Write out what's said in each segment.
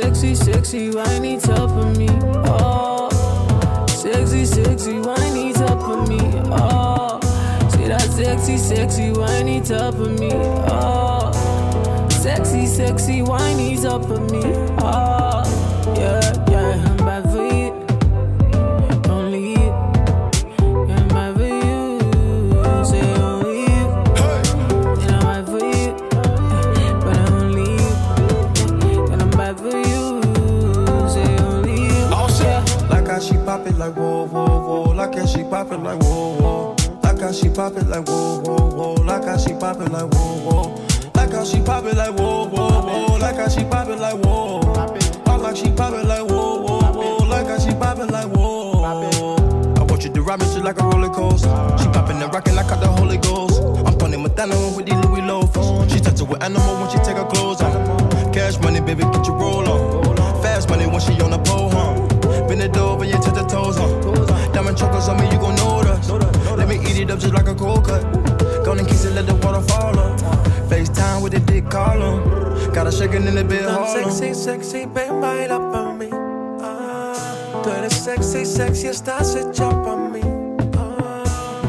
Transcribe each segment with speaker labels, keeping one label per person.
Speaker 1: Sexy, sexy, whiny top of me. Oh, sexy, sexy, whiny top of me. Oh, see that sexy, sexy, whiny top of me. Oh, sexy, sexy, whiny top of me. Oh,
Speaker 2: whoa. Like how she pop it like whoa, whoa. Like how she pop it like whoa, whoa, whoa. Like how she pop it like whoa, whoa. Like how she pop it like whoa, whoa, whoa. Like how she pop it like whoa. Oh, like she pop it like whoa, whoa, whoa. Like how she pop it like whoa. I want you to ride me shit like a roller coaster. She popping and rocking like I the Holy Ghost. I'm Tony Montana with these Louis loafers. She touch it with animal when she take her clothes off. Cash money, baby, get your roll on. Fast money when she on the pole, huh? Bend it over, huh? Diamond chocolates on me, you gon' notice. Let me eat it up just like a cold cut. Gonna kiss it, let the water fall on. FaceTime with the dick column. Got her shaking in the bed,
Speaker 3: Tan
Speaker 2: Harlem.
Speaker 3: sexy, sexy, ven baila pa' mí. Ah, tú eres sexy, sexy, estás hecha pa' mí. Ah,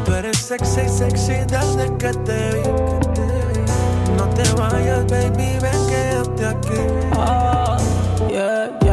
Speaker 3: tú eres sexy, sexy desde que te vi. que te vi. No te vayas, baby, ven, quédate aquí.
Speaker 1: Oh, yeah, yeah,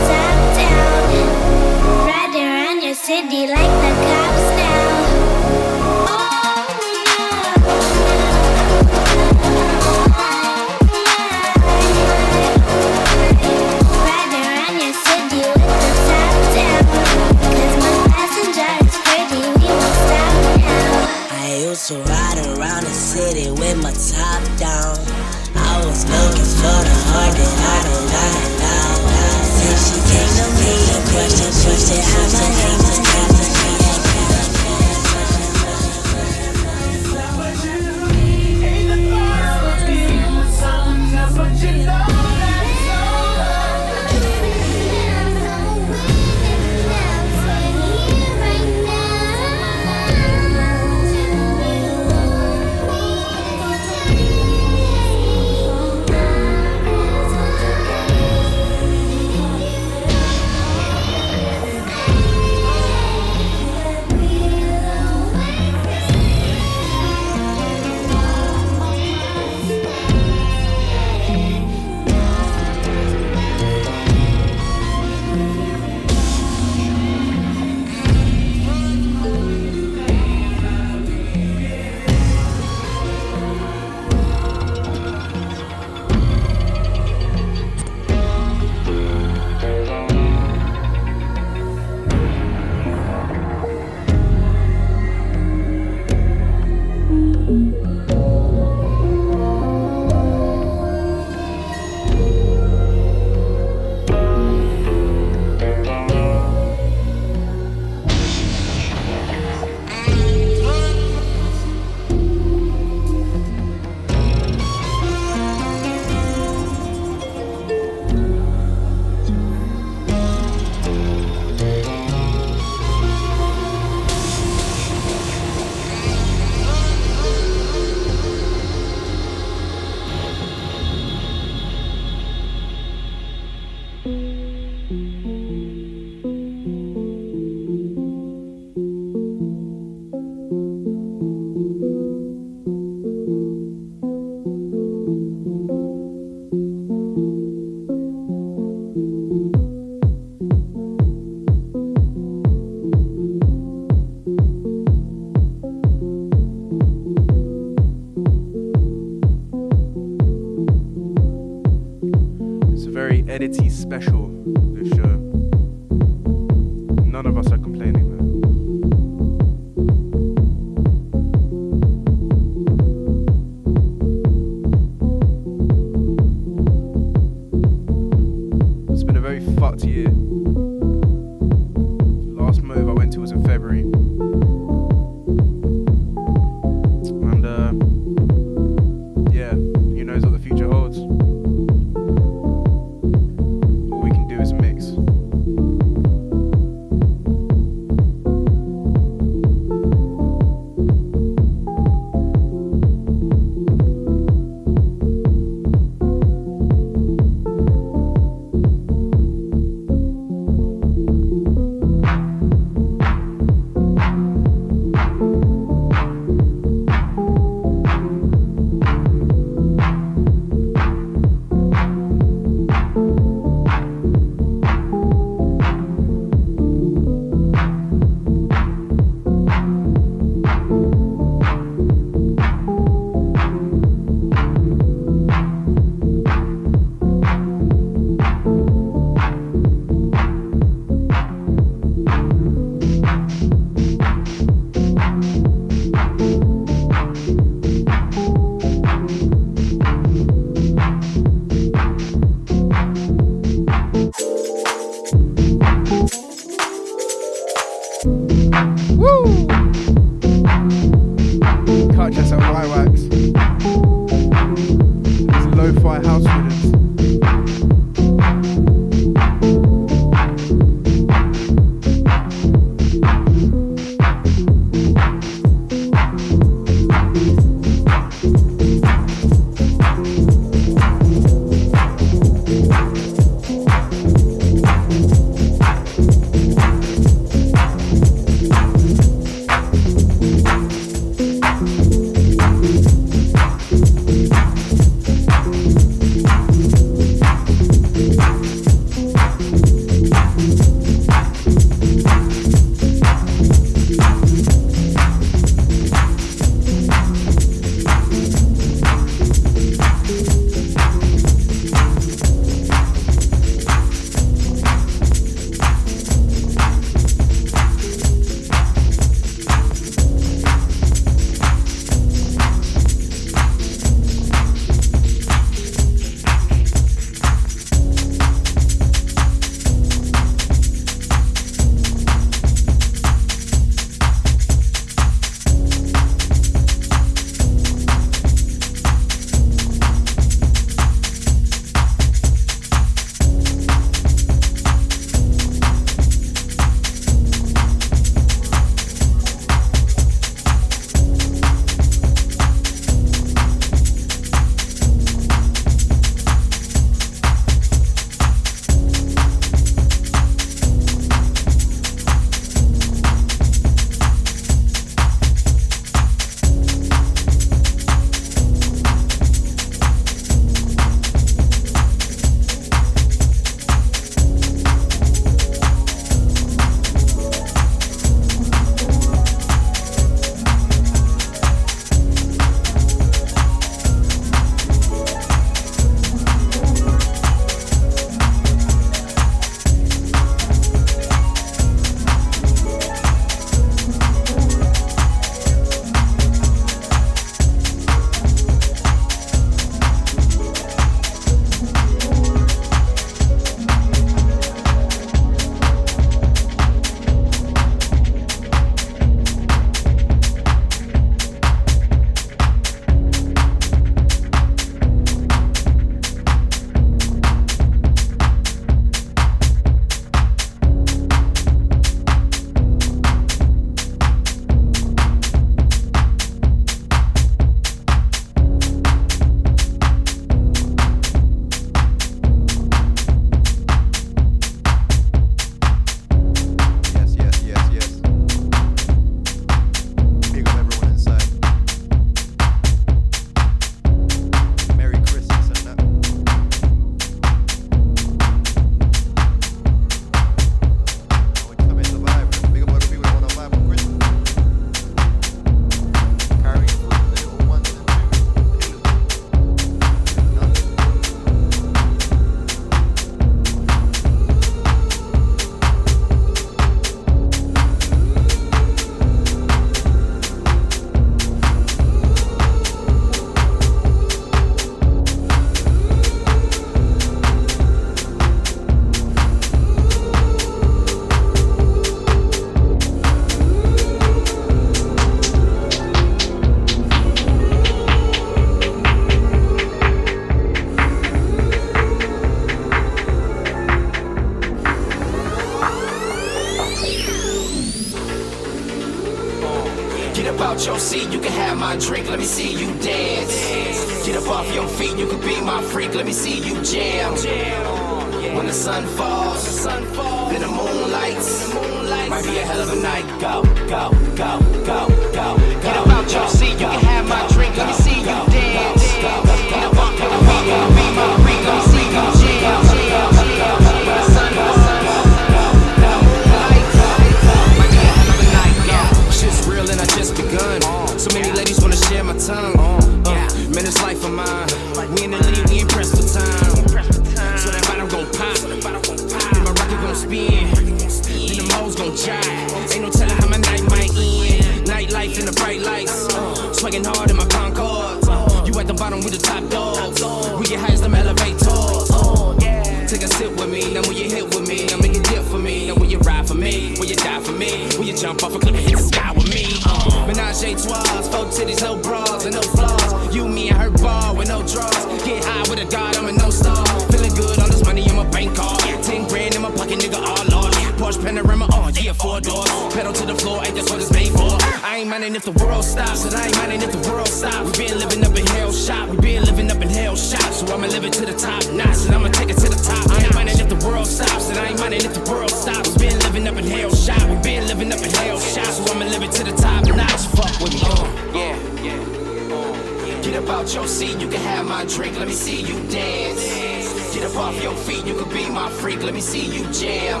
Speaker 4: out your
Speaker 5: seat, you can have my drink. Let me see you dance. Get up off your feet, you can be my freak. Let me see you jam.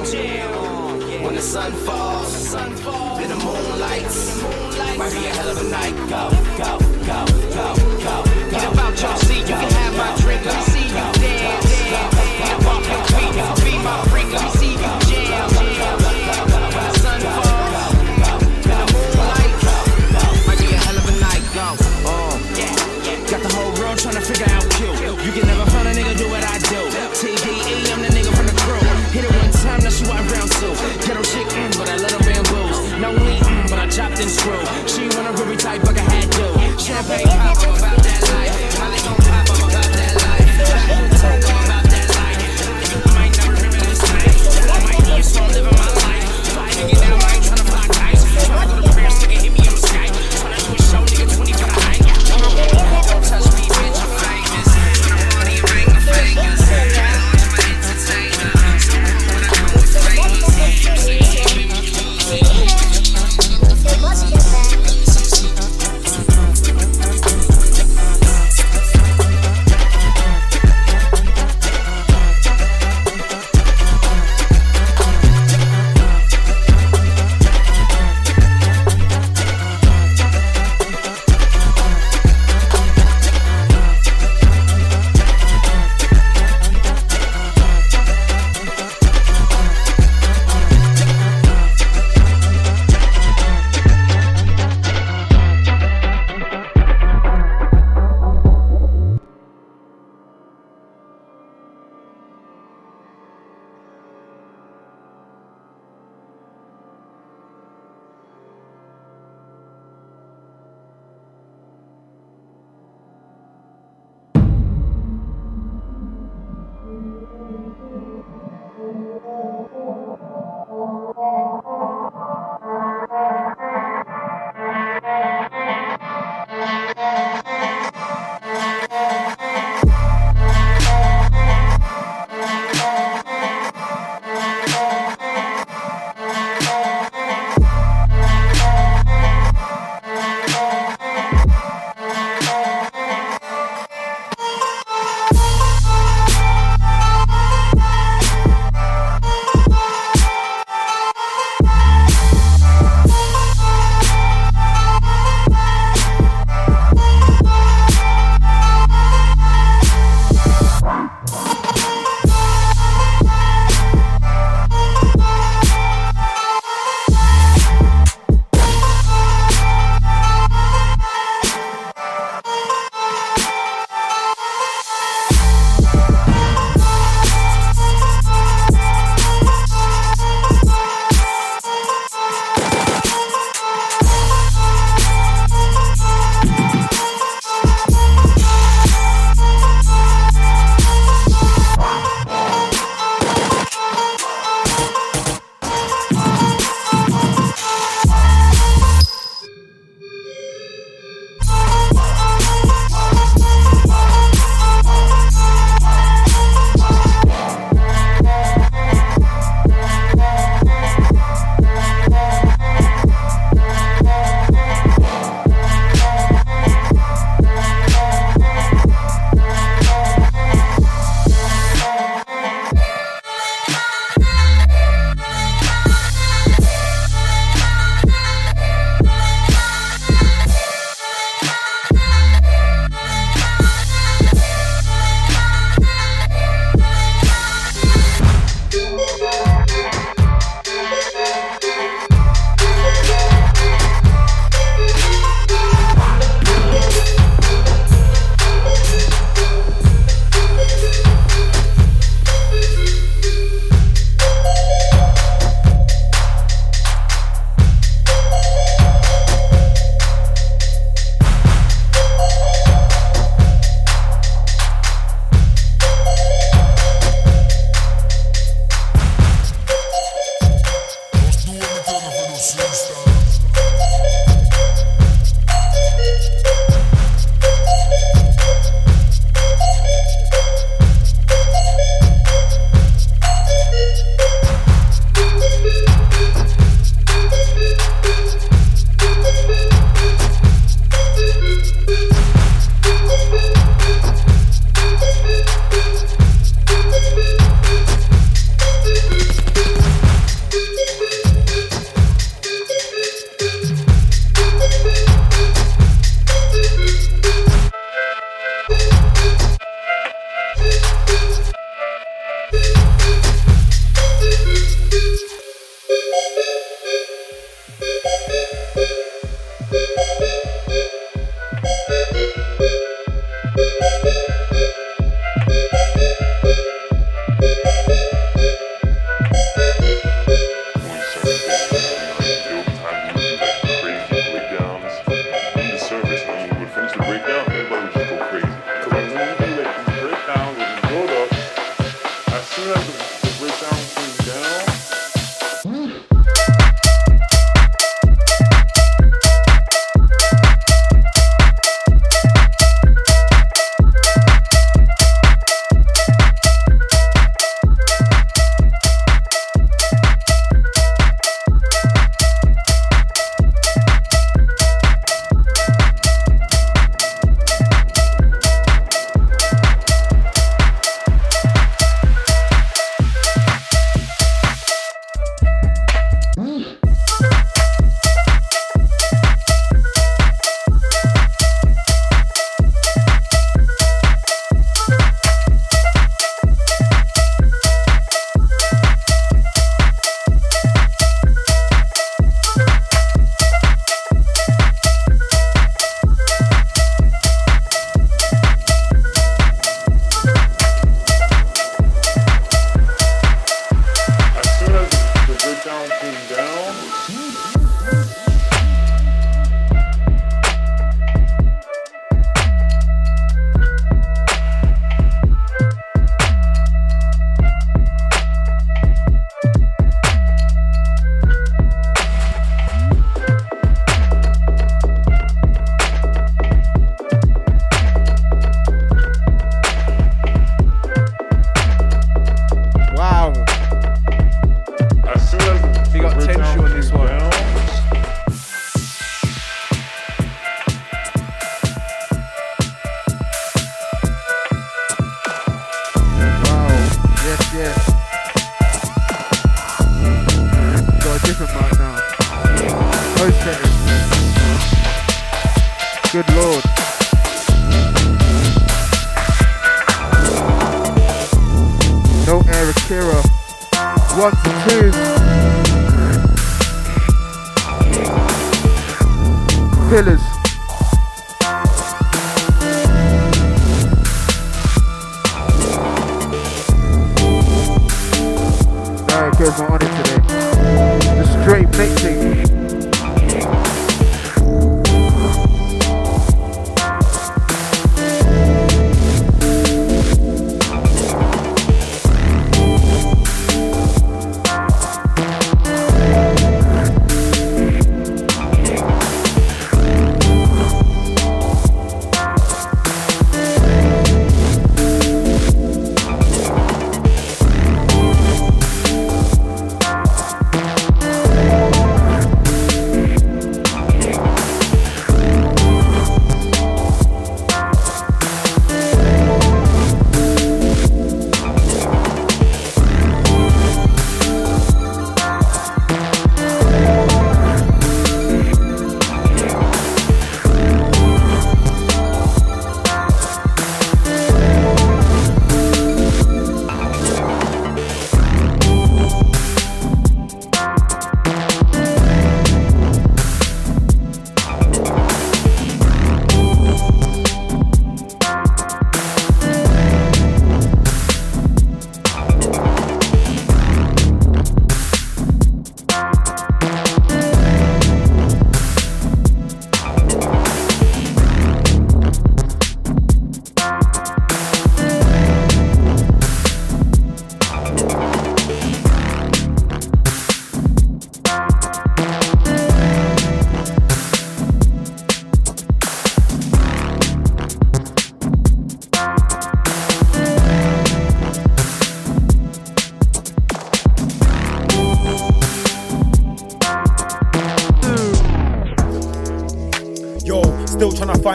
Speaker 5: When the sun falls, then the moon lights. Might be a hell of a night. Go, go, go, go, go. Get up off your seat, you can have my drink. Let me see crew. She wanna hurry type, but I had to. Champagne pop.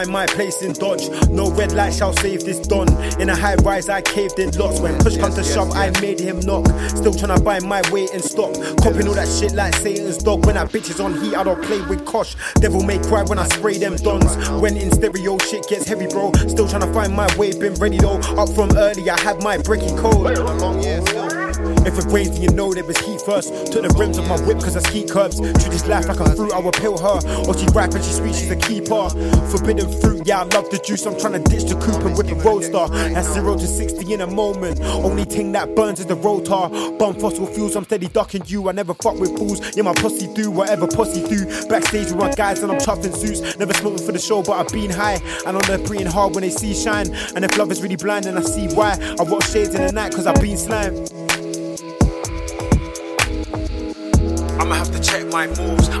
Speaker 6: Find my place in Dodge. No red light shall save this Don. In a high rise, I caved in lots. When push comes to shove, I made him knock. Still tryna buy my way in stock. Copping all that shit like Satan's dog. When that bitch is on heat, I don't play with Kosh. Devil may cry when I spray them dons. When in stereo, shit gets heavy, bro. Still tryna find my way, been ready though. Up from early, I had my breaking code. If it rains, then you know there was heat first. Took the rims off my whip cause I ski curbs. Treat this life like a fruit, I will peel her. Or she ripe and she sweet, she's a keeper. Forbidden fruit, yeah, I love the juice. I'm trying to ditch the coupe and whip a roadster. That's zero to 60 in a moment. Only thing that burns is the rotor. Bum fossil fuels, I'm steady ducking you. I never fuck with fools. Yeah, my pussy do whatever pussy do. Backstage with my guys and I'm chuffing suits. Never smoking for the show, but I've been high. And on they're preying hard when they see shine. And if love is really blind, then I see why. I rock shades in the night cause I've been slimed.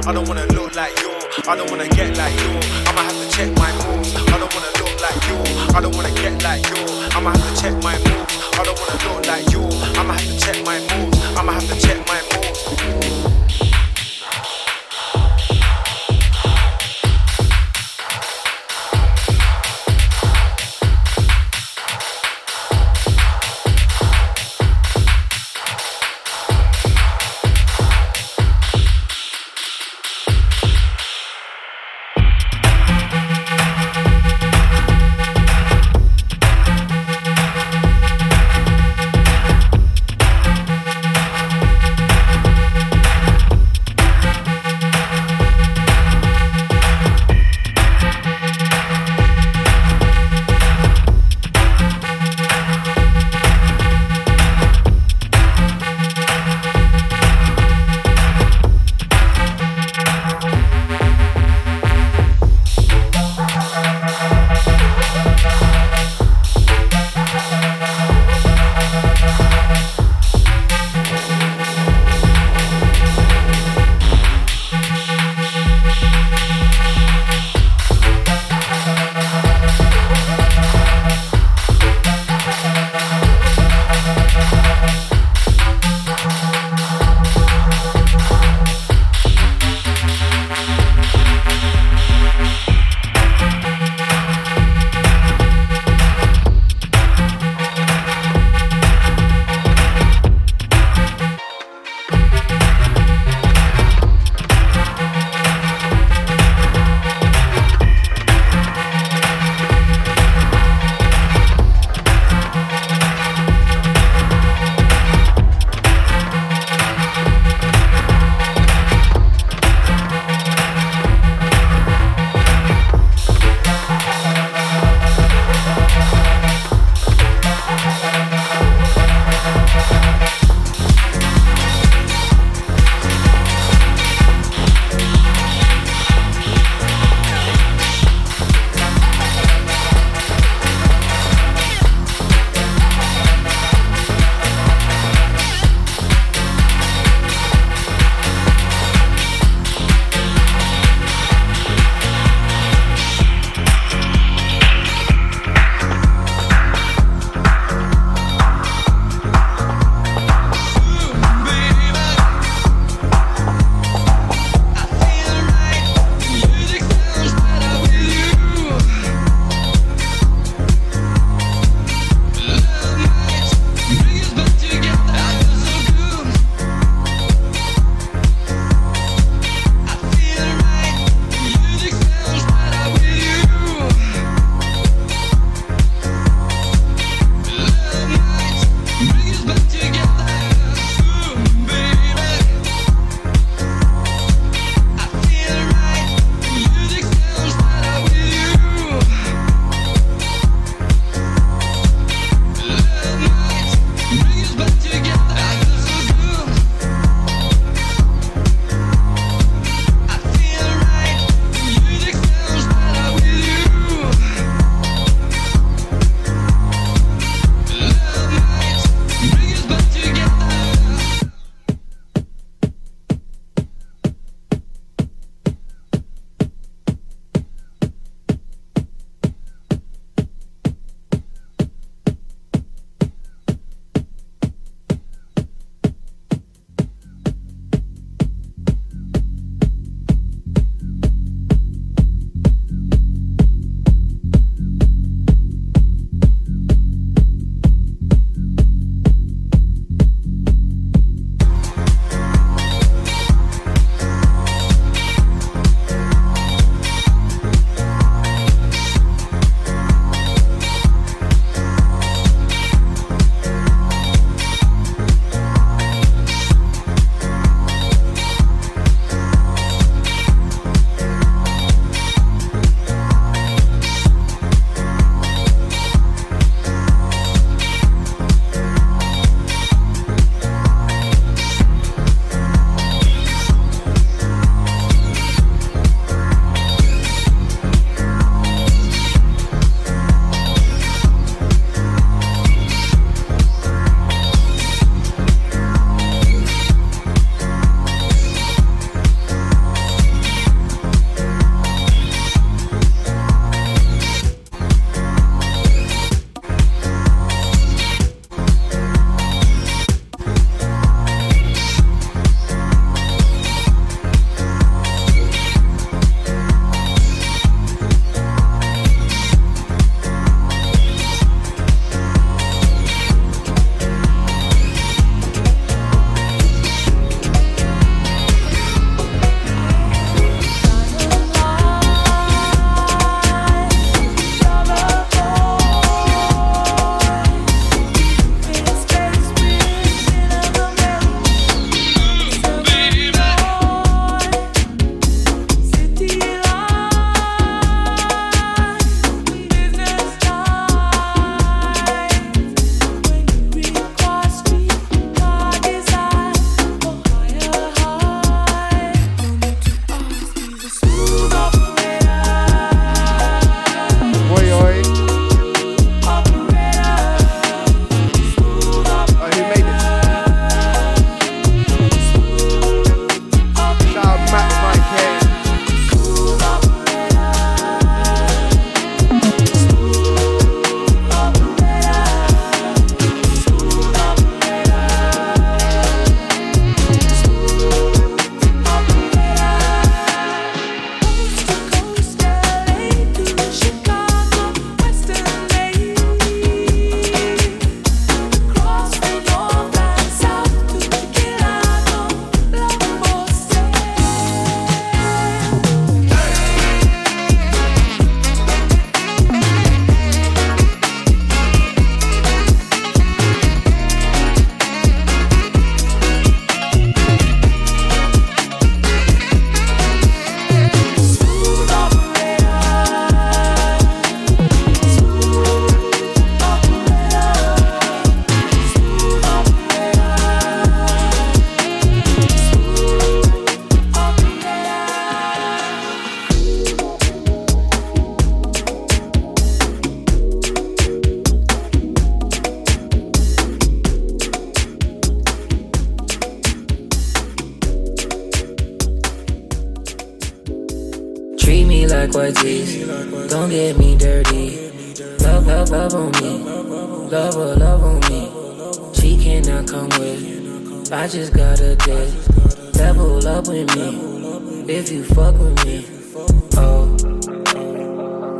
Speaker 6: I don't wanna look like you. I don't wanna get like you. I'ma have to check my moves. I don't wanna look like you. I don't wanna get like you. I'ma have to check my moves. I don't wanna look like you. I'ma have to check my moves. I'ma have to check my moves.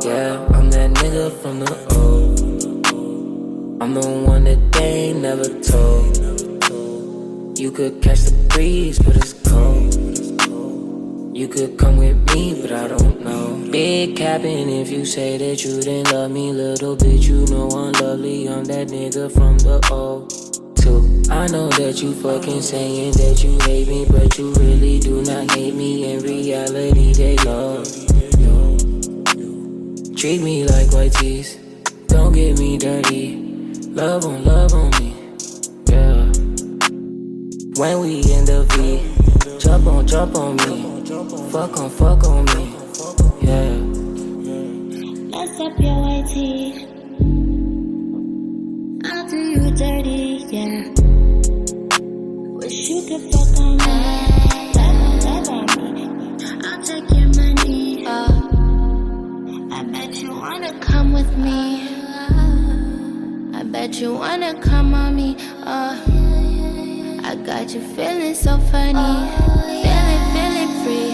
Speaker 7: Yeah, I'm that nigga from the O. I'm the one that they ain't never told. You could catch the breeze, but it's cold. You could come with me, but I don't know. Big capping if you say that you didn't love me, little bitch. You know I'm lovely. I'm that nigga from the O. Two. I know that you fucking saying that you hate me, but you really do not hate me. In reality, they love. Treat me like white tees. Don't get me dirty. Love on, love on me. Yeah. When we in the V, jump on, jump on me. Fuck on, fuck on me. Yeah.
Speaker 8: Mess up your white tee. I'll do you dirty, yeah. Wanna come with me. I bet you wanna come on me. Uh, I got you feeling so funny. Feeling, feeling free.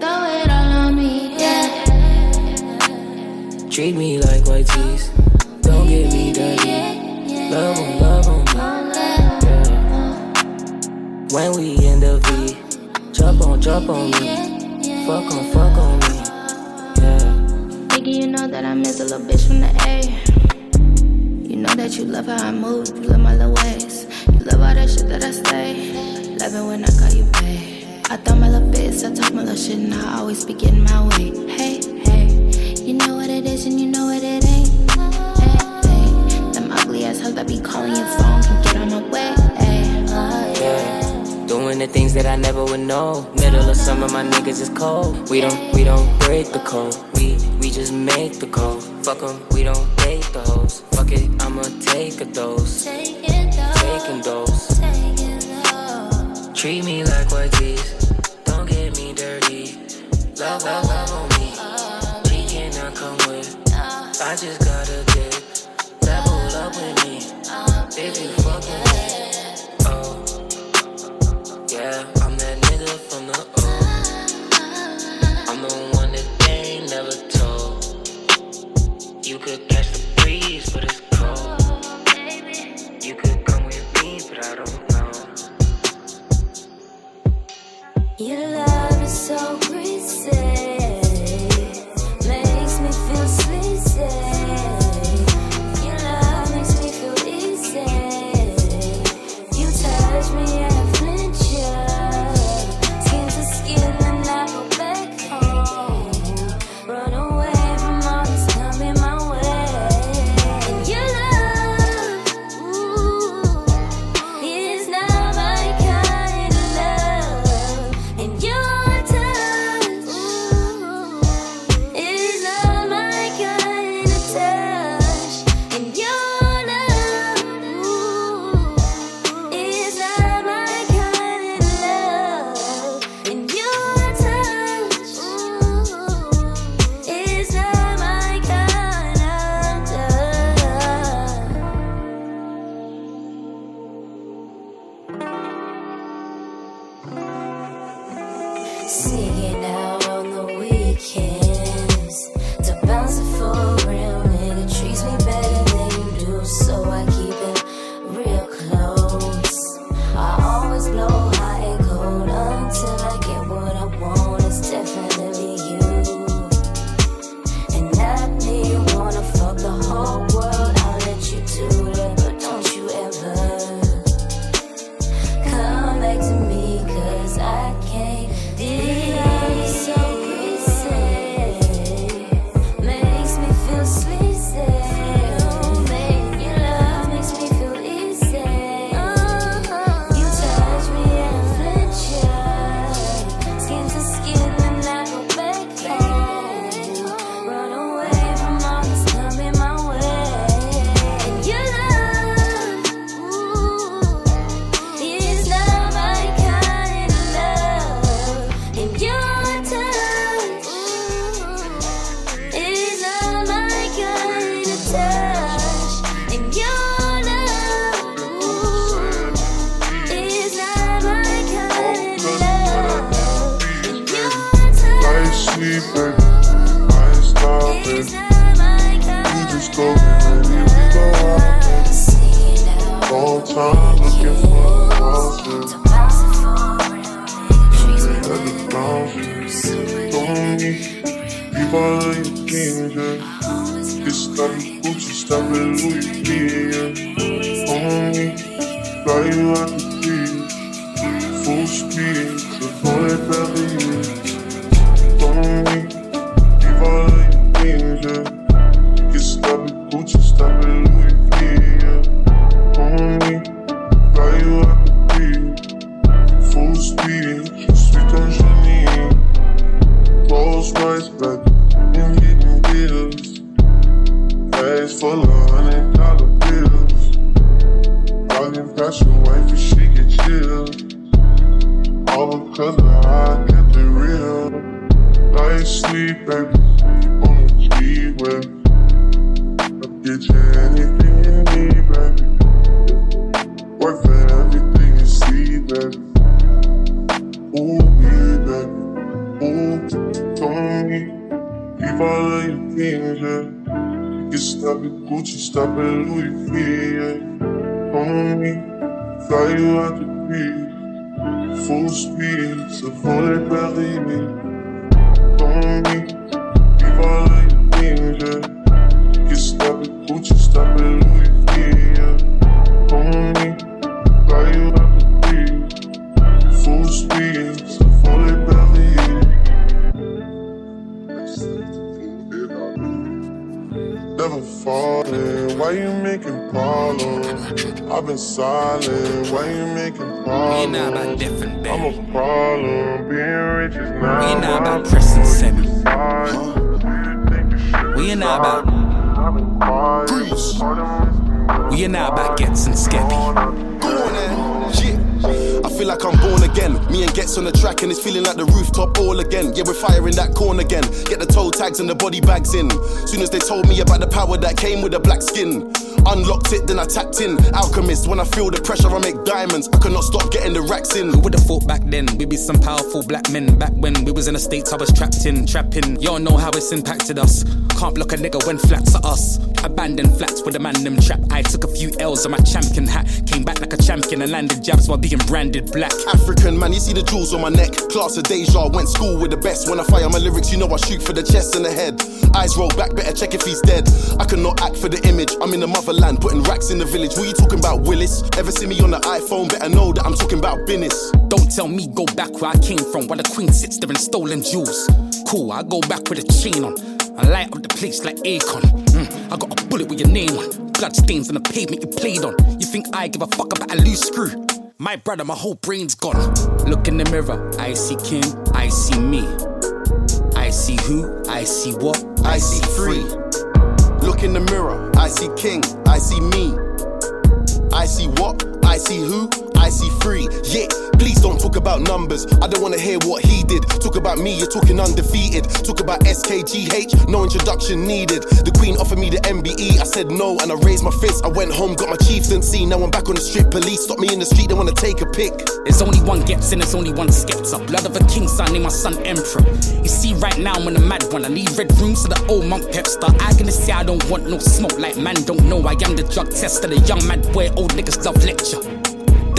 Speaker 8: Throw it all on me, yeah.
Speaker 7: Treat me like white tees. Don't get me dirty. Love on, love on me. Yeah. When we in the V, jump on, jump on me. Fuck on, fuck on me.
Speaker 8: You know that I miss a little bitch from the A. You know that you love how I move, you love my little ways. You love all that shit that I say. Love it when I call you babe. I thought my little bits, I talk my little shit, and I always be getting my way. Hey, hey, you know what it is, and you know what it ain't. Hey, hey, them ugly ass hoes that be calling your phone can get on my way. Hey,
Speaker 7: Yeah. Doing the things that I never would know. Middle of summer, my niggas is cold. We don't, we don't break the code. We just make the code. Fuck 'em, we don't date the hoes. Fuck it, I'ma take a dose. Taking dose. Treat me like white tees. Don't get me dirty. Love, love, love on me. She cannot come with. Uh. I just got a dick. Level up with me. Uh. If you fuck with me. Oh. Yeah,
Speaker 9: so
Speaker 10: tags and the body bags in. Soon as they told me about the power that came with the black skin. Unlocked it, then I tapped in. Alchemist, when I feel the pressure, I make diamonds. I cannot stop getting the racks in.
Speaker 11: Who would've thought back then we'd be some powerful black men? Back was in the states, I was trapped in, trapping. Y'all know how it's impacted us. Can't block a nigga when flats are us. Abandoned flats with a man them trap. I took a few L's on my champion hat. Came back like a champion and landed jabs while being branded black.
Speaker 10: African man, you see the jewels on my neck. Class of deja, went school with the best. When I fire my lyrics, you know I shoot for the chest and the head. Eyes roll back, better check if he's dead. I cannot act for the image. I'm in the motherland, putting racks in the village. What you talking about, Willis? Ever see me on the iPhone? Better know that I'm talking about business.
Speaker 11: Don't tell me go back where I came from while the queen sits there and stolen jewels. Cool, I go back with a chain on. I light up the place like Akon. Mm, I got a bullet with your name on. Blood stains on the pavement you played on. You think I give a fuck about a loose screw? My brother, my whole brain's gone. Look in the mirror, I see King, I see me. I see who, I see what,
Speaker 10: I see free. Look in the mirror, I see king, I see me. I see what, I see who, I see free. Yeah, please don't talk about numbers. I don't wanna hear what he did. Talk about me, you're talking undefeated. Talk about SKGH, no introduction needed. The queen offered me the MBE, I said no, and I raised my fist. I went home, got my chieftaincy. Now I'm back on the strip. Police stop me in the street, they wanna take a pic.
Speaker 11: There's only one Gets and there's only one Skepta. Blood of a king, son, name my son Emperor. You see, right now I'm on a mad one. I need red rooms to the old monk Pepster. I gonna say I don't want no smoke, like man don't know. I am the drug tester, the young mad boy, old niggas love lecture.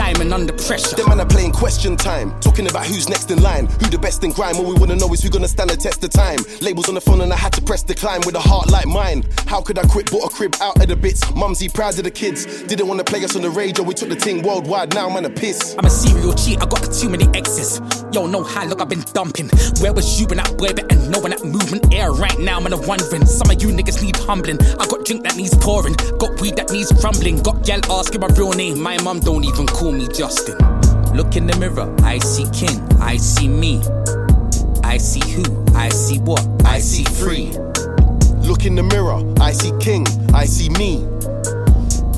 Speaker 11: Diamond under pressure.
Speaker 10: Them man are playing question time, talking about who's next in line, who the best in grime. All we wanna know is who gonna stand the test of time. Labels on the phone and I had to press decline with a heart like mine. How could I quit? Bought a crib out of the bits. Mumsy proud of the kids. Didn't wanna play us on the radio. We took the thing worldwide. Now man a piss.
Speaker 11: I'm a serial cheat, I got too many exes. Yo, know how look I've been dumping. Where was you when that boy better know when that movement air right now, man, I'm wondering. Some of you niggas need humbling. I got drink that needs pouring, got weed that needs crumbling. Got gal asking my real name. My mum don't even call me Justin. Look in the mirror, I see king, I see me. I see who, I see what, I see free.
Speaker 10: Look in the mirror, I see king, I see me.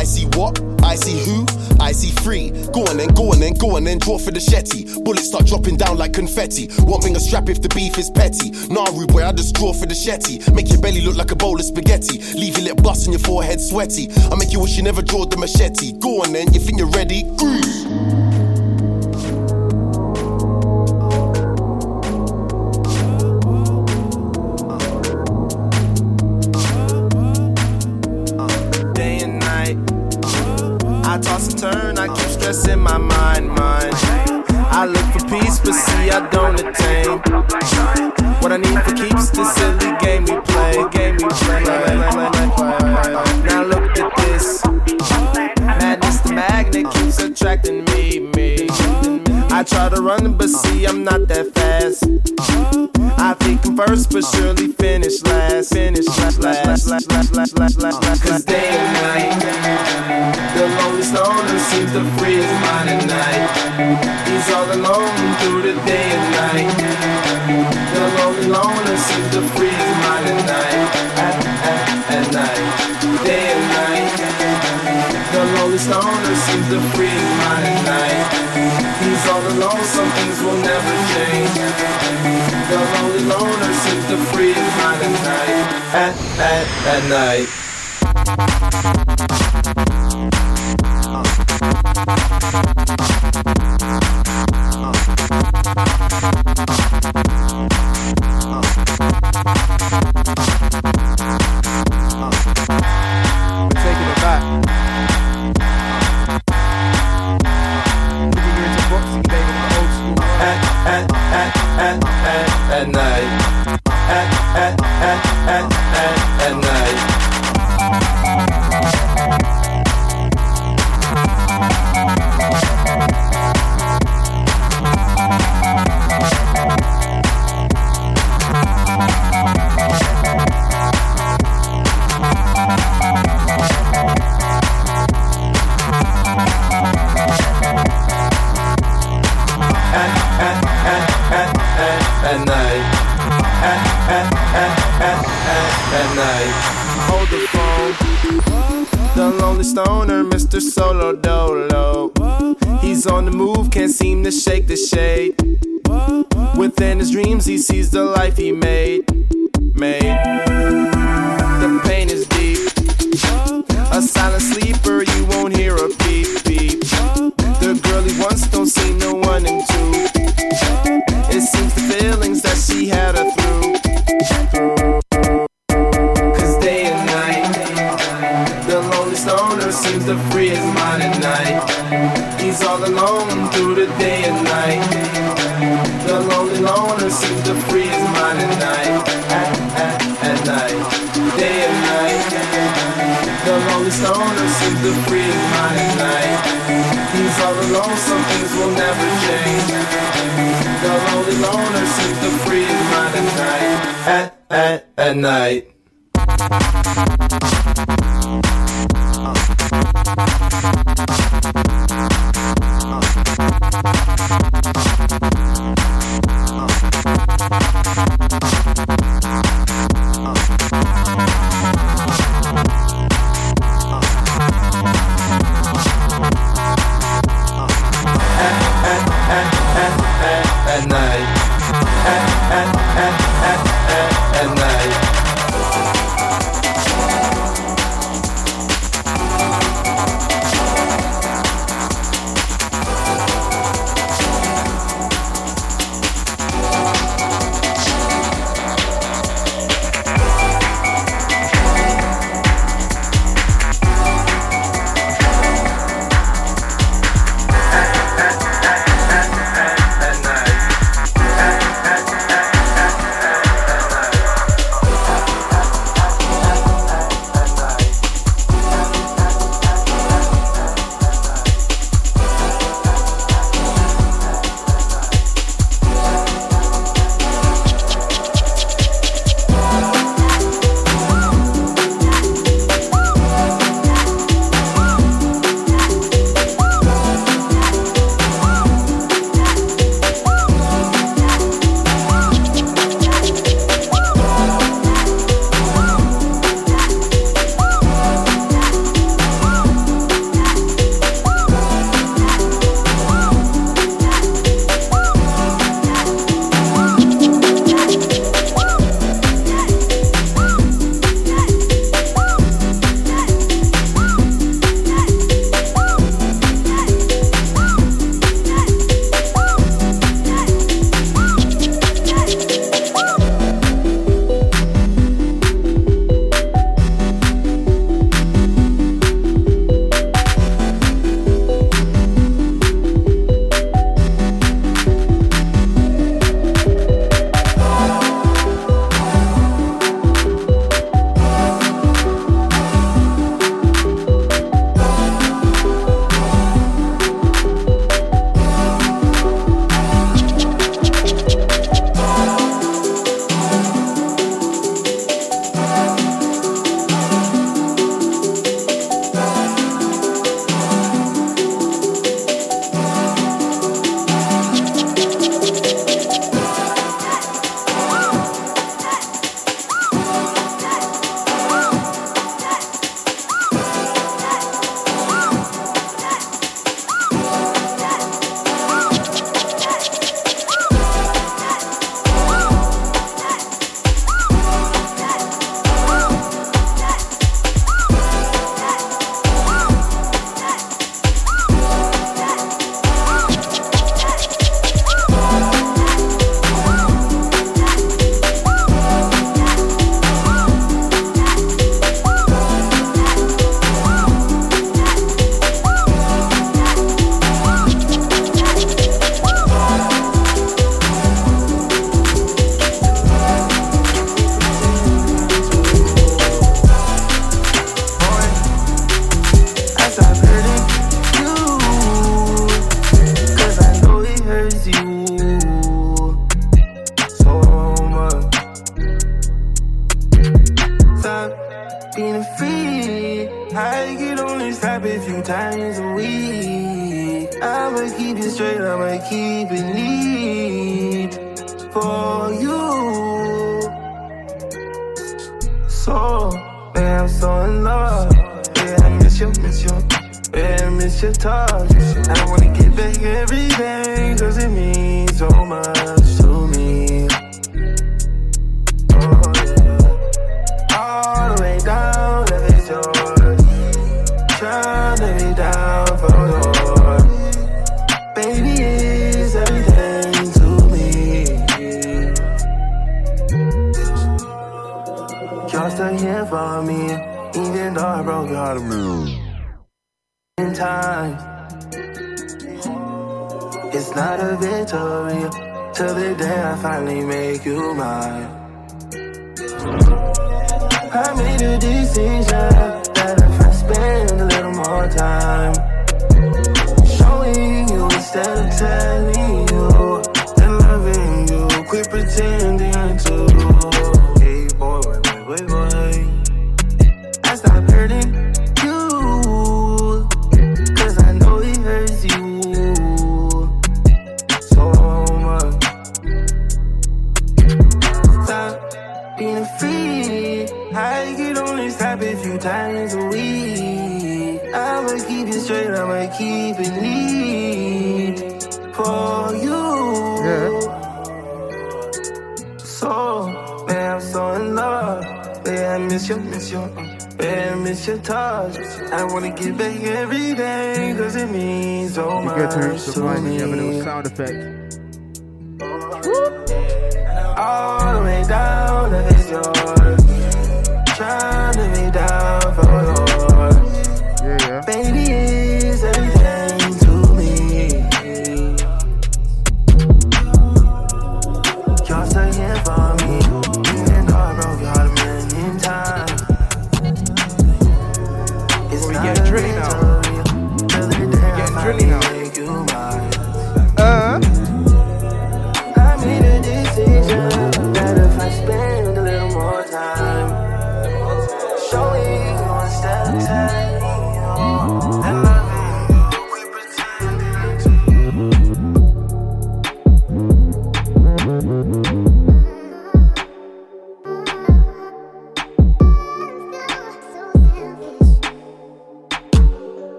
Speaker 10: I see what? I see who? I see free. Go on then, go on then, go on then, draw for the shetty. Bullets start dropping down like confetti. Won't bring a strap if the beef is petty. Nah, boy, I just draw for the shetty. Make your belly look like a bowl of spaghetti. Leave your lip bust and your forehead sweaty. I make you wish you never drawed the machete. Go on then, you think you're ready? Cruise.
Speaker 12: I keep stressing my mind, mind. I look for peace, but see, I don't attain. What I need for keeps this silly game we play, game we play. Now look at Magnet keeps attracting me, me. I try to run, but see, I'm not that fast. I think I'm first, but surely finish last. Finish last, last, last, last, last, last, last, last. Cause day and night, the lonely stoner seems to free his mind at night. He's all alone through the day and night. The lonely loner seems to free his mind at night. At, at, at night, day and night. The stoner seems to free his mind at night. He's all alone, some things will never change. The lonely loner seems to free his mind at night. At, at, at night.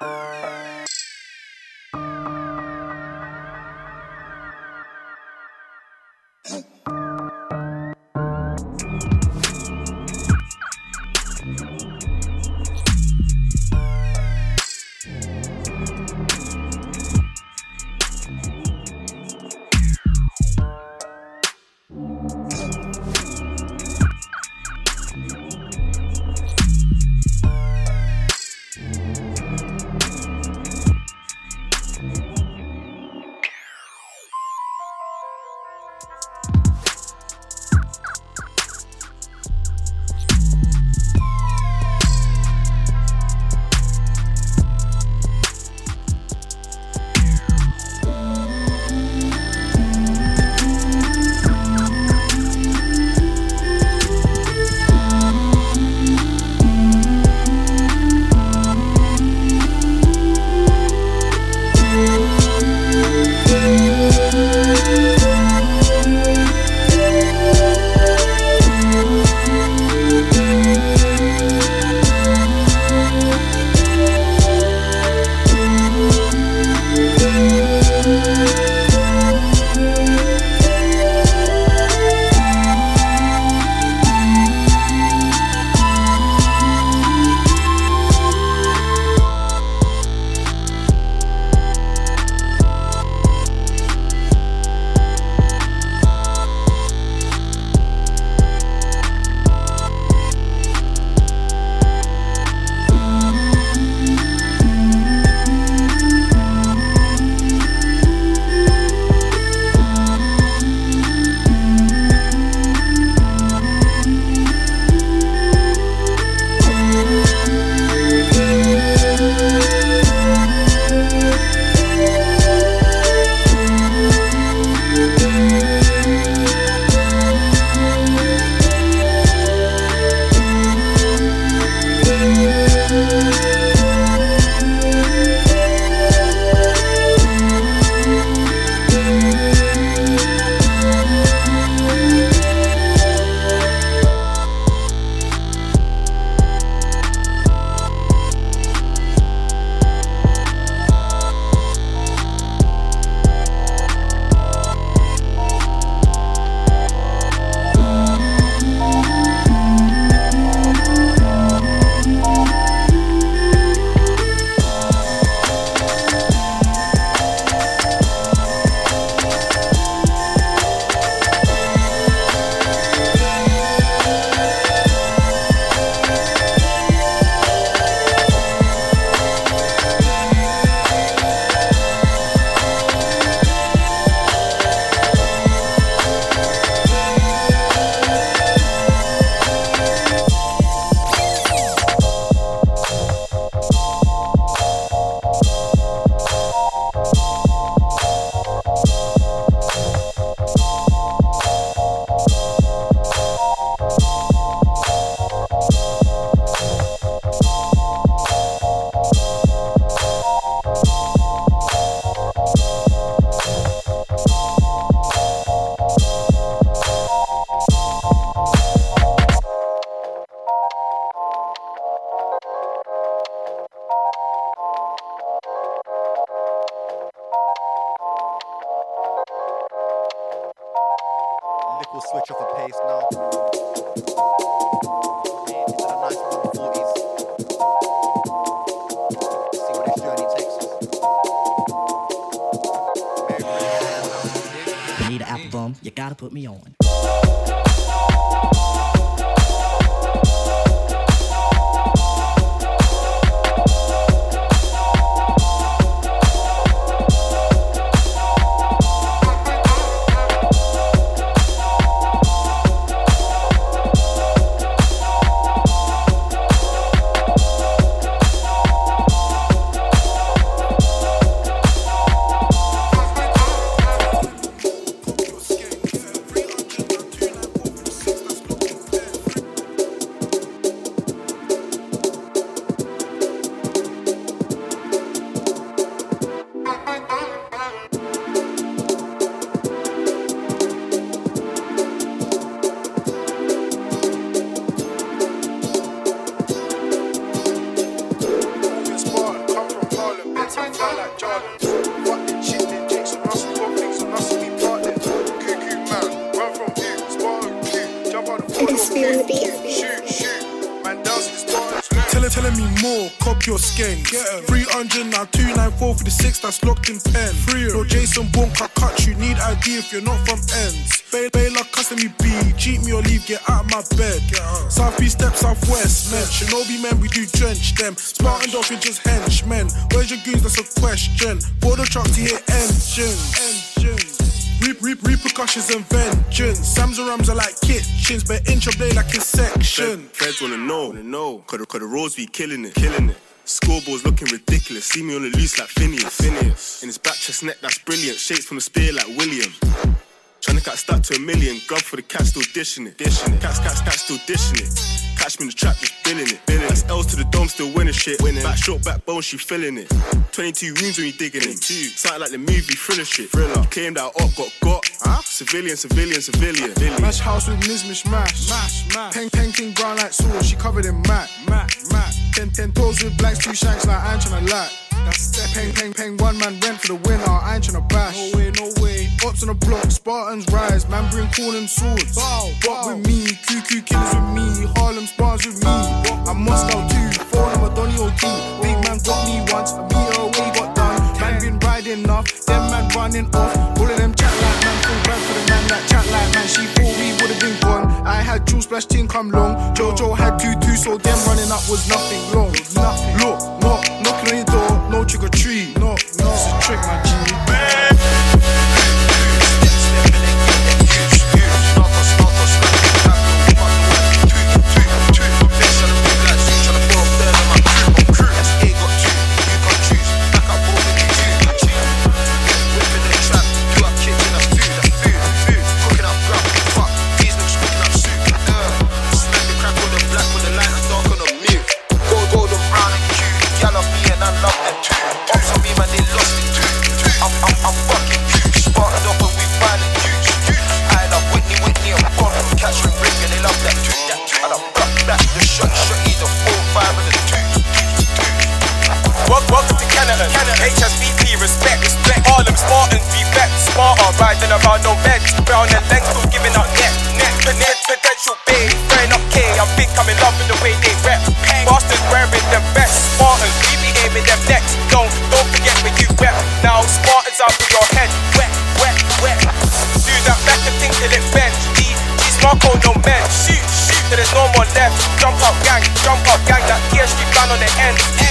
Speaker 13: Música
Speaker 14: switch off the pace now. Instead of nice 140s. See where this journey takes us.
Speaker 15: You need an apple bum, you gotta put me on.
Speaker 16: Section.
Speaker 17: Feds wanna know, wanna know. Cause the, cause the roads be killing it, killing it. Scoreboard's looking ridiculous. See me on the loose like Phineas. Phineas. In his back chest neck, that's brilliant. Shapes from the spear like William. Tryna cat stuck to a million. Grub for the cat, still dishing it. Dishing it. Cats, cats, cats, still dishing it. Catch me in the trap, just billing it. Billing That's L's to the dome, still winning shit. Winning. Back short, backbone, she feeling it. 22 wounds when you digging it. Something like the movie thriller shit. Thriller. Claim that up, got got. Huh? Civilian, civilian, civilian.
Speaker 16: Mash house with Miz Mish Mash. Mash, mash. Peng Peng King brown like sauce, she covered in mat. Mat, mat. Ten ten toes with blacks, two shanks like I ain't tryna lie. That's that peng peng peng one man rent for the winner. I ain't tryna bash. No way, no way. Ops on the block, Spartans rise, man bring corn and swords. Bow, bow. with me, QQ killers with me, Harlem spars with me. I'm Moscow too, I'm a Donny OT. Big man got me once, a meter away got done. Man been riding off, them man running off. All of them that chat like man. She thought we would've been gone. I had Jules Splash team come long. Jojo had two two, so them running up was nothing long. Nothing. Look, knock, knocking on your door, no trick or treat. No, no, it's a trick, my G.
Speaker 18: riding around on beds. Brown and length, still giving out net. Net, net, potential babe. Throwing up K, I think I'm in love with the way they rap. Bastards wearing them best. Spartans, we be aiming them next. Don't, don't forget where you rep. Now, Spartans out with your head. Wet, wet, wet. Do that back and think till it bends. G, G's Marco, no men. Shoot, shoot, till there's no more left. Jump up, gang, jump up, gang. That gear street on the end.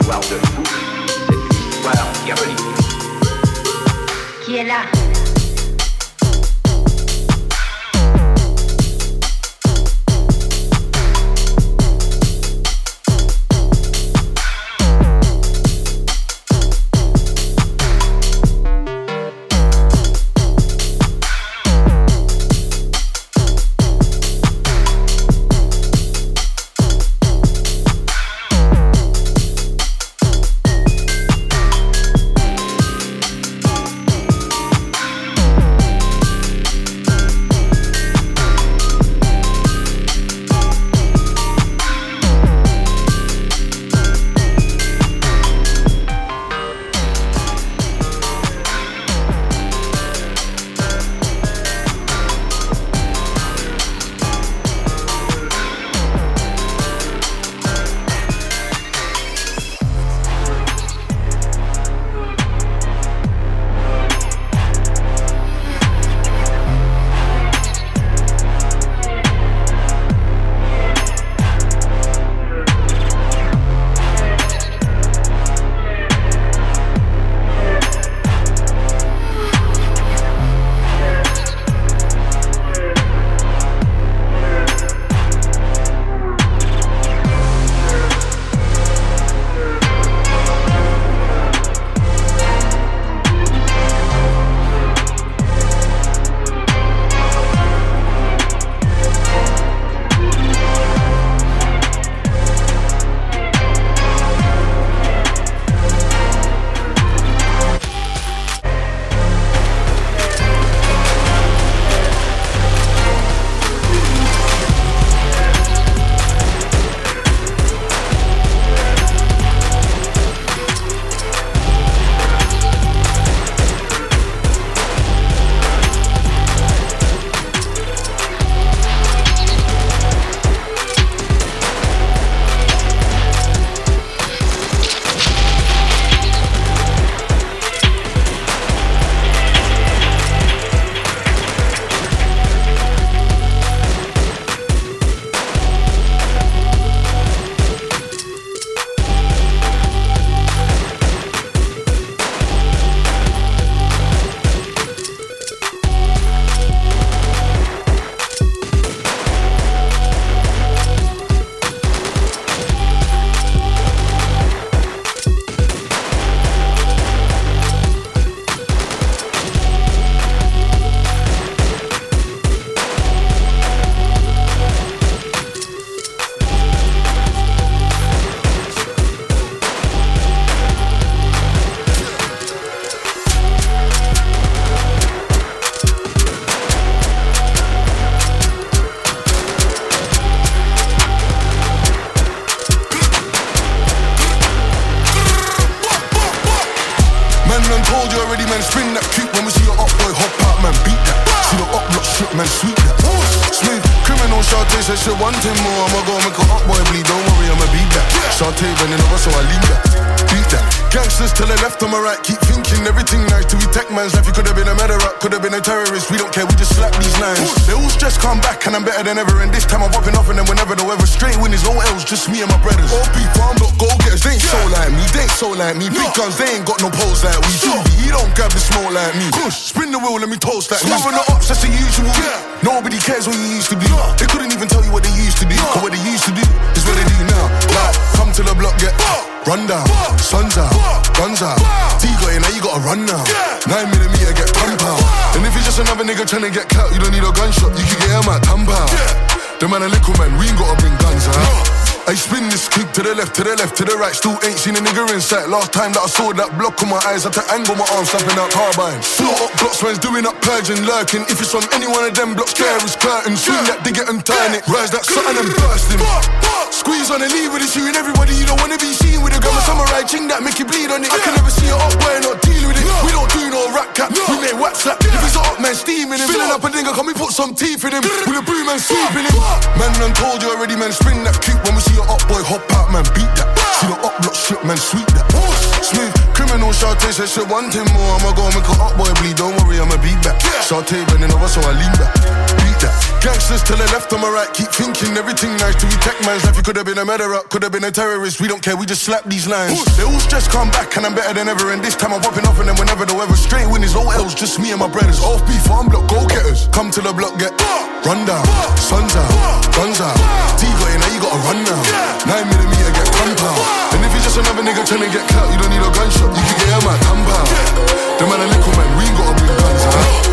Speaker 19: histoire de fou, c'est une histoire diabolique.
Speaker 4: Qui est là?
Speaker 20: Like so like me. Big guns, they ain't got no pose like we. Sure. He don't grab the smoke like me. Push, spin the wheel, let me toast that. Smoking the ups, that's the usual. Yeah. Nobody cares what you used to be. They couldn't even tell you what they used to do. Cause what they used to do is what they do now. Like, come to the block, get run down. Sun's out, guns out. T got it, now you gotta run now. Nine millimeter, get pump out. And if you're just another nigga trying to get cut, you don't need a gunshot. You can get him at ten pound. The man a little man, we ain't gotta bring guns out. I spin this kick to the left, to the left, to the right. Still ain't seen a nigga in sight. Last time that I saw that block on my eyes, had to angle my arms, slapping out carbine. Float up blocks, man's doing up purging, lurking. If it's on any one of them blocks, there is curtain. Swing that, dig it and turn it. Rise that something and burst him. Squeeze on the lead with it, shooting everybody. You don't wanna be seen with a gun. A samurai ching that make you bleed on it. I can never see it up boy, not deal with it. We don't do no rap cap, we make WhatsApp. If it's a up man steaming him, filling up a nigga, can we put some teeth in him? With a broom and sweeping him. Man, done told you already, man. Spin that kick when we see up boy hop out, man. Beat that. See the up block shit, man. Sweet that. Smooth criminal Shawty said she wanting more. I'ma go make her up boy bleed. Don't worry, I'ma beat back. Shawty bending over, so I lean back. Beat that. Gangsters to the left, on my right. Keep thinking everything nice. To tech man's life, you could have been a murderer, could have been a terrorist. We don't care, we just slap these lines. They all stress come back, and I'm better than ever. And this time I'm popping off, and then whenever the weather straight win is all else. Just me and my brothers. Off beef, farm block, go getters. Come to the block, get run down. Sun's out, guns out. T got now you gotta run now. Nine millimeter, get gunpowder. If you're just another nigga trying to get clout, you don't need a gunshot. You can get him out, gunpowder. The man a little man, we ain't gotta bring guns
Speaker 21: out.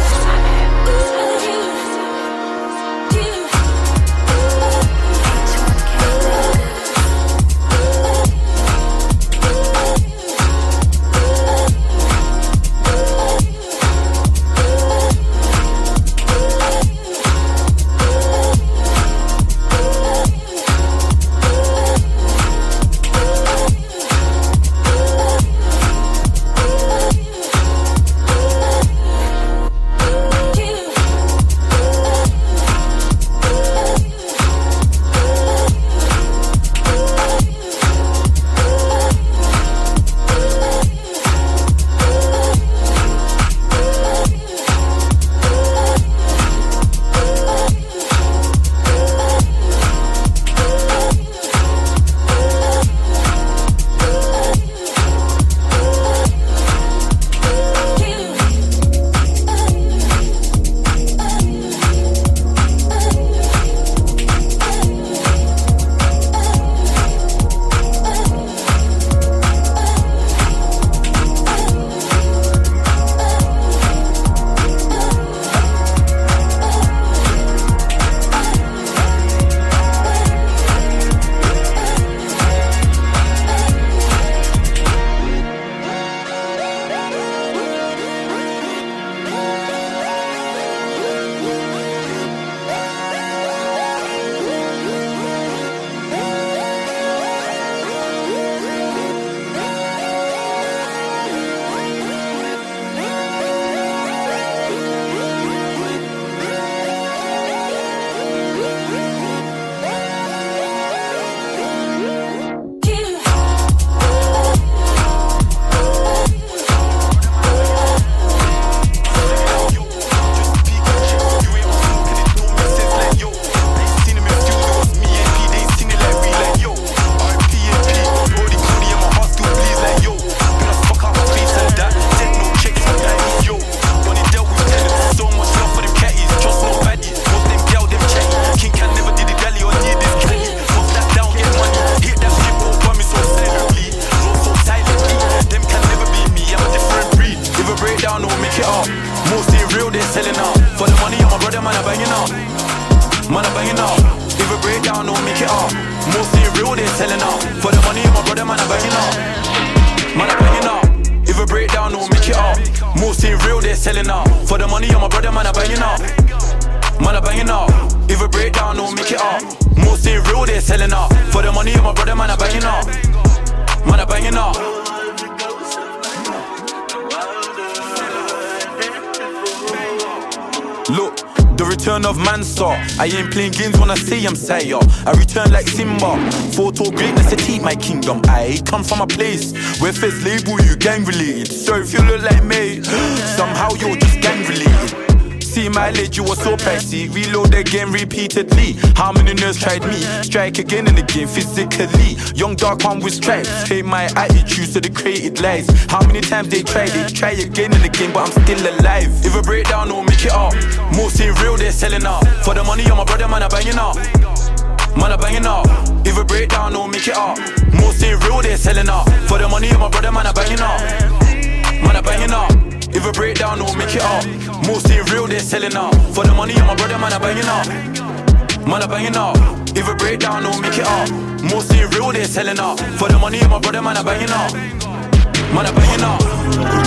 Speaker 21: When I I'm return like Simba. Photo greatness to keep my kingdom. I come from a place where first label you gang related. So if you look like me, somehow you're just gang related. See my lid, you were so pricey. Reload again repeatedly. How many nerds tried me? Strike again and again physically. Young dark one with stripes. Hate my attitude, so they created lies. How many times they tried? They try again and again, but I'm still alive. If a breakdown, don't make it up. Mostly real, they're selling out. For the money, I'm a brother, man, I banging out. Man, I banging out. If breakdown, don't make it up. Mostly real, they're selling out. For the money, a brother, man, I banging out. Man, I banging out. If breakdown, don't make it up. Mostly real, they're selling out. For the money, a brother, man, I banging out. Man, I banging out. If breakdown, don't make it up. Mostly real, they're selling out. For the money, a brother, man, I banging out. Man, I banging out.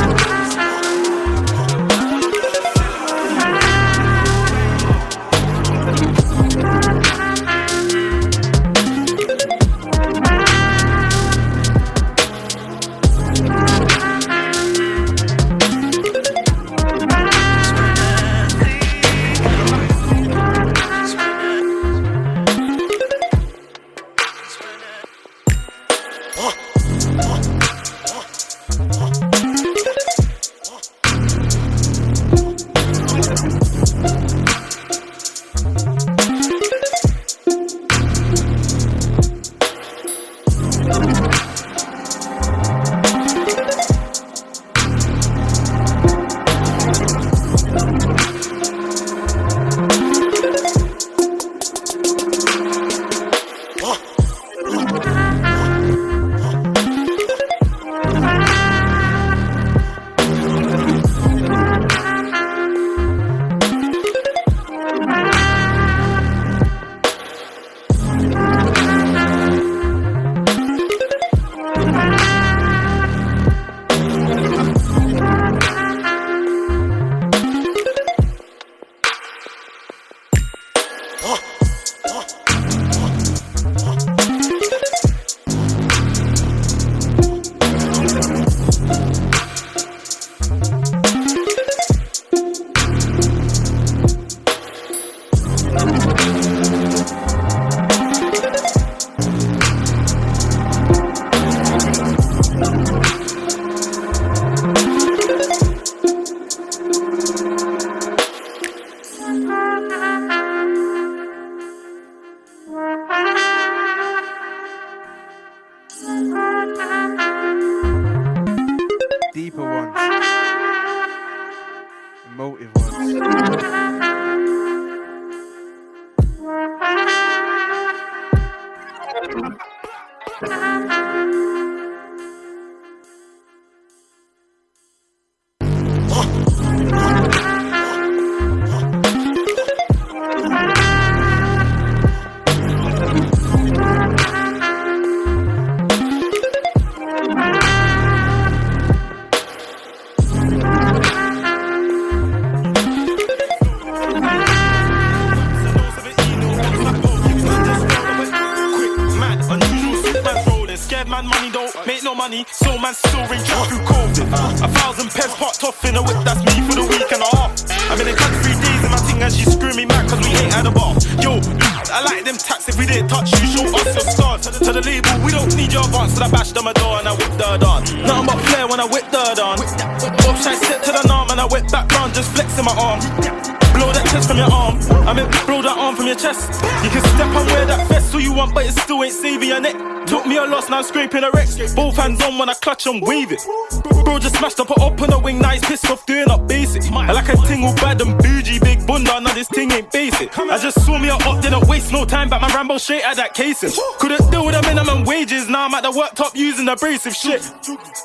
Speaker 22: On I clutch and wave it. Bro just smashed up, up on a wing, now he's pissed off doing up basic. I like a ting all bad and bougie, big bunda, now this ting ain't basic. I just saw me a up, didn't waste no time, back my Rambo straight at that casing. Couldn't deal with the minimum wages, now I'm at the worktop using abrasive shit.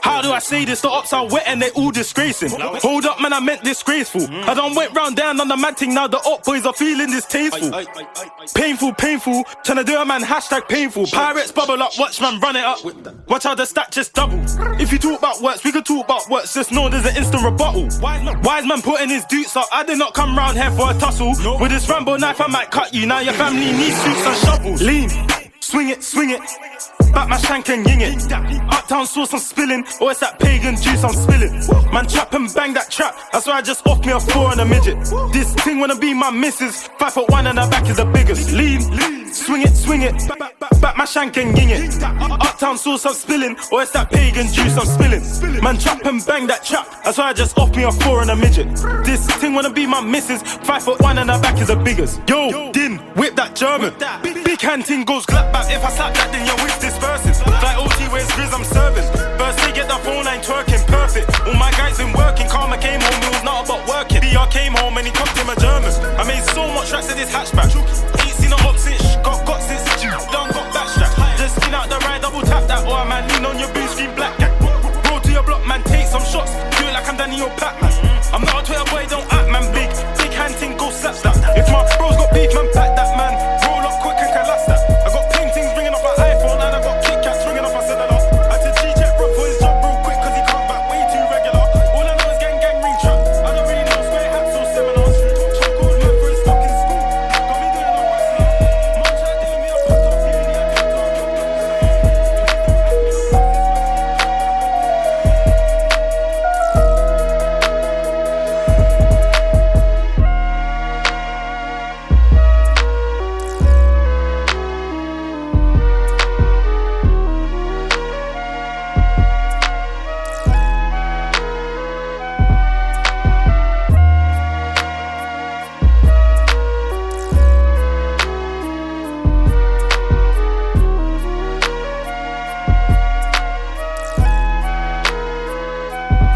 Speaker 22: How do I say this? The ops are wet and they all disgracing. Hold up, man, I meant disgraceful. I done went round down on the mad thing, now the op boys are feeling distasteful. Painful, painful, tryna do a man hashtag painful. Pirates bubble up, watch man run it up. Watch how the stat just double. If you talk about works, we could talk about works, just know there's an instant rebuttal. Wise man putting his dukes up, I did not come round here for a tussle. With this Rambo knife, I might cut you. Now your family needs suits and shovels. Lean, swing it, swing it. Back my shank and ying it. Uptown sauce I'm spilling, or it's that pagan juice I'm spilling. Man trap and bang that trap, that's why I just off me a four and a midget. This thing wanna be my missus, five foot one and her back is the biggest. Lean, swing it, swing it. Back, my shank and ying it. Uptown sauce I'm spilling, or it's that pagan juice I'm spilling. Man trap and bang that trap, that's why I just off me a four and a midget. This thing wanna be my missus, five foot one and her back is the biggest. Yo, Din, whip that German. Big, big hand thing goes clap back. If I slap that, then your whip disperses. Like OT, where's Grizz, I'm serving. First they get the phone, I'm twerking, perfect. All my guys been working, Karma came home, it was not about working. BR came home and he cooked him a German. I made so much racks in this hatchback. Ain't seen a since, got got since, done got backstrap. Just spin out the ride, double tap that, or I man lean on your boot,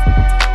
Speaker 23: Bye.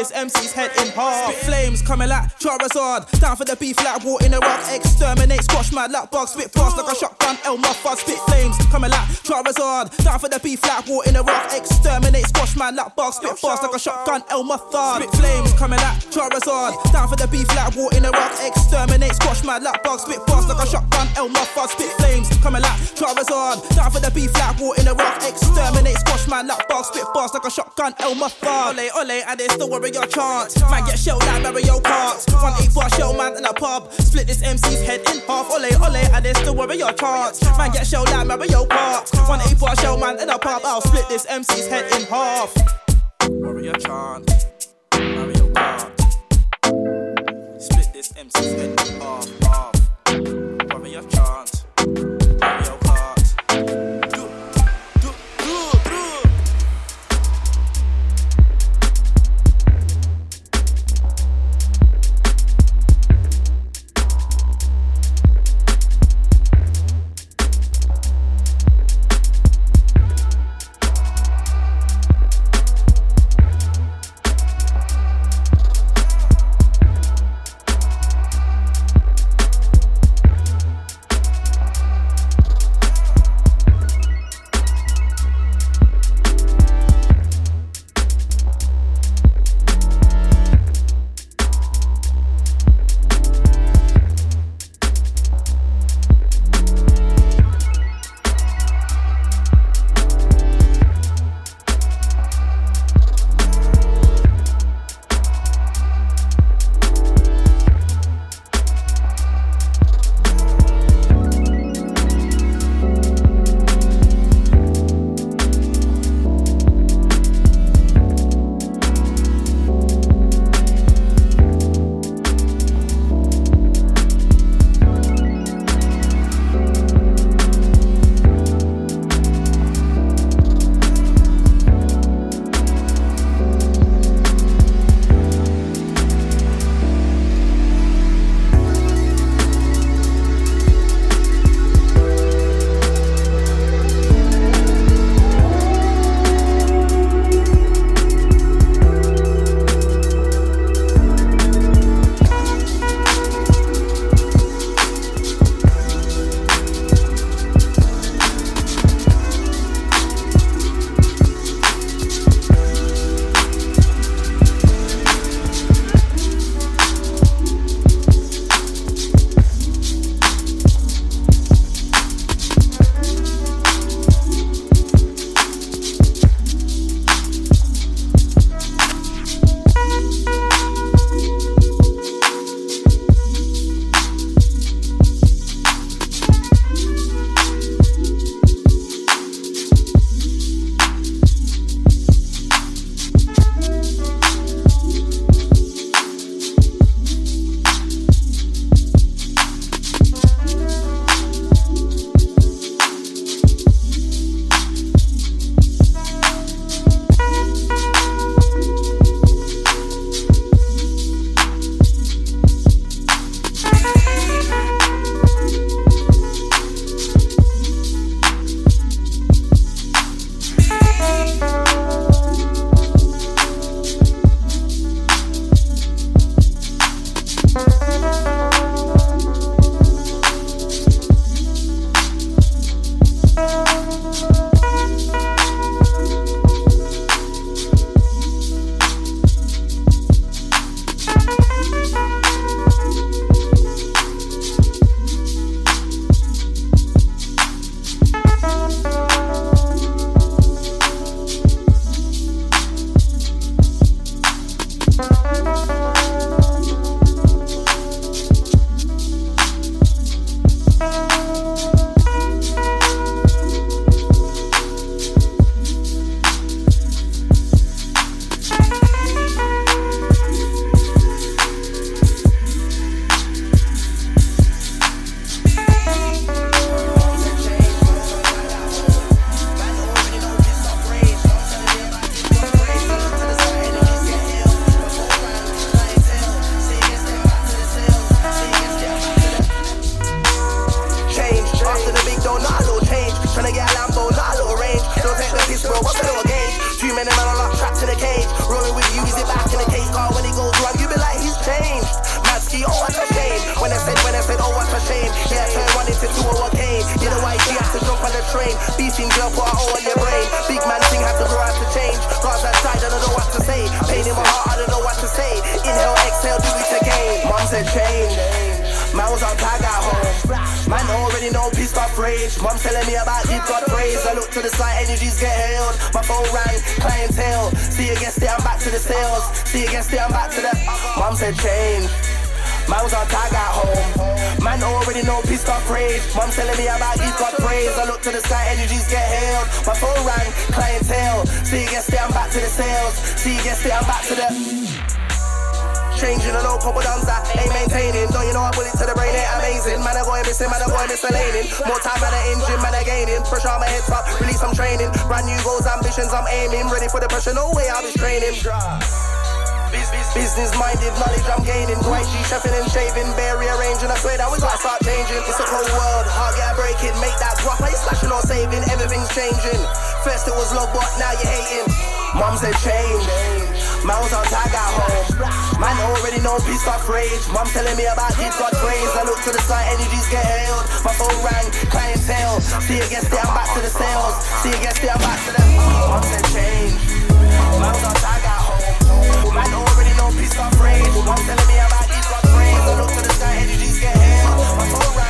Speaker 23: This MC's head in half. Flames coming like Charizard. Down for the beef like war in rock. Exterminate, squash my lap bug. Spit fast like a shotgun. El Muffard. Spit flames coming like Charizard. Down for the beef like war in rock. Exterminate, squash my lap bug. Spit fast like a shotgun. El Muffard. Spit flames coming like Charizard. Down for the beef like war in rock. Exterminate, squash my lap bug. Spit fast like a shotgun. El Muffard. Spit flames coming like Charizard. Down for the beef like war in rock. Exterminate, squash my lap bug. Spit fast like a shotgun. El Muffard. Ole, ole, and they still worry your chance. Man get shelled like Mario Kart. One eight bar shell man in a pub. Split this MC's head in half. Ole, ole, and they still worry your chance. Man get shelled like Mario Kart. One eight bar shell man in a pub. I'll split this MC's head in half. Worry your chance. Mario Kart. Split this MC's head in half.
Speaker 12: Was on tag at home. Man already know peace got rage. Mom telling me about deep God praise. I look to the side, energies get held. My phone rang, clientele. See against it, I'm back to the sales. See against it, I'm back to the. Mom said change. Man was on tag at home. Man already know peace got praise. Mom telling me about deep God praise. I look to the sky, energies get held. My phone rang, clientele. See against it, I'm back to the sales. See against it, I'm back to the. Changing a downs that ain't maintaining. Don't you know I bullet to the brain ain't amazing? Man, I going missing, man, I going miscellating. More time, man, I engine, man, I gaining. Pressure on my head top, release some training. Brand new goals, ambitions, I'm aiming. Ready for the pressure, no way I'll be straining. Business minded, knowledge I'm gaining. White G, chefing and shaving, bare rearranging. I swear that we gotta start changing. It's a cold world, hard get it, make that drop. Are you slashing or saving? Everything's changing. First it was love, but now you're hating. Mom said change. Man was on tag at home. Man already know peace got rage. Mom telling me about deep God praise. I look to the side, energies get held. My phone rang, clientele. See against it, I'm back to the sales. See against it, I'm back to the. Mom said change. Man was on tag at home. Man already know peace got rage. Mom telling me about deep God praise. I look to the side, energies get held. My phone rang,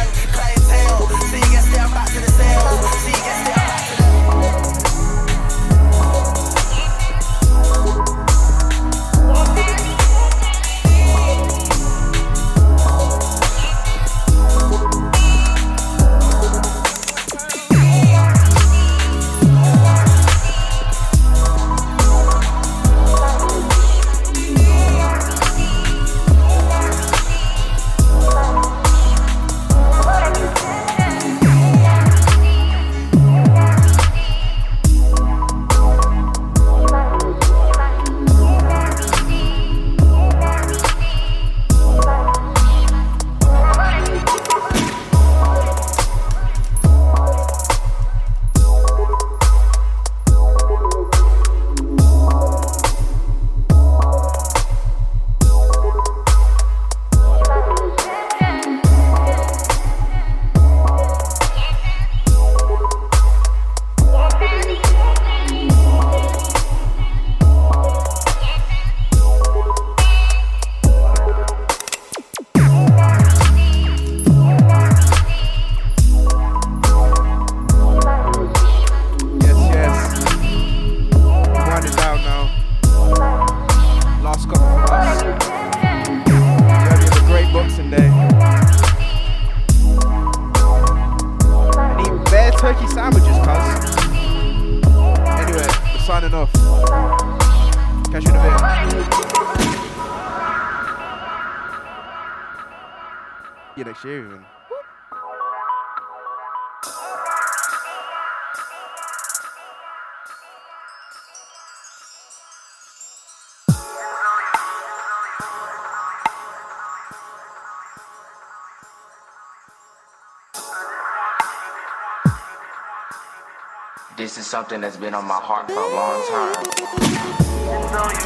Speaker 24: something that's been on my heart for a long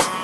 Speaker 24: time.